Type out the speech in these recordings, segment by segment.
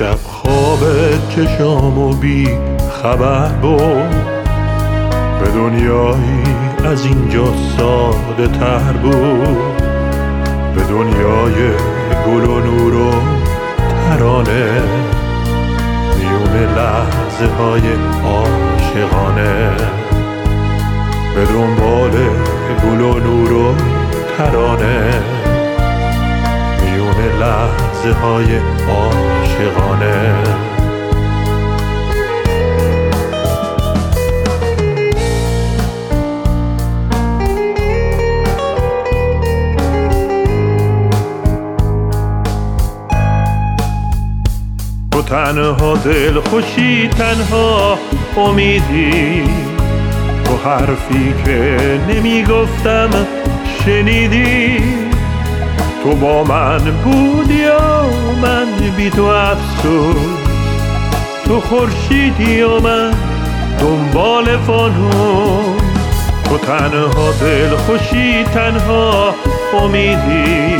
شب خواب چشامو بی خبر بود به دنیایی از اینجا ساده تر بود. به دنیای گل و نور و ترانه میون لحظه های عاشقانه. به دنبال گل و نور و ترانه میون لحظه های عاشقانه تنها دل خوشی تنها امیدی. تو حرفی که نمی گفتم شنیدی. تو با من بودی یا من بی تو افسوس تو خورشیدی و من دنبال فانوس تو تنها دل خوشی تنها امیدی.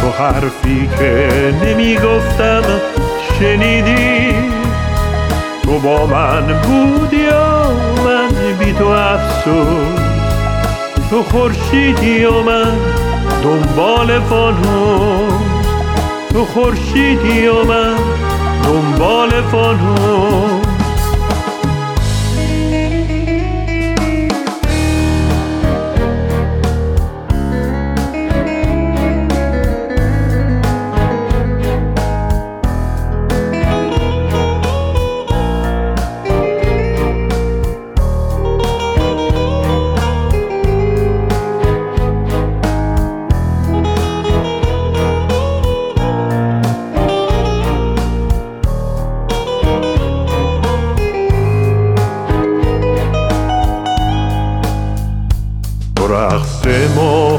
تو حرفی که نمی گفتم شنیدی؟ تو با من بودی یا من بی تو افسوس تو خورشیدی و من دنبال فانوس. تو خورشیدی و من دنبال فانوس.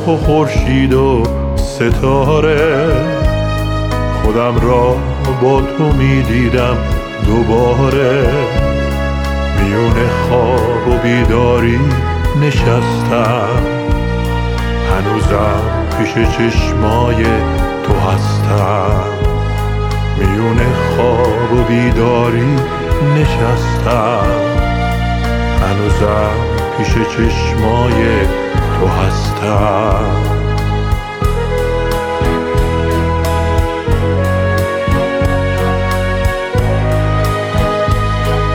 ماه و خورشید و ستاره. خودم را با تو می‌دیدم دوباره. میون خواب و بیداری نشستم. هنوزم پیش چشمای تو هستم. میون خواب و بیداری نشستم. هنوزم پیش چشمای هستم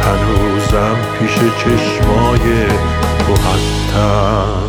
هنوزم پیش چشمای تو هستم.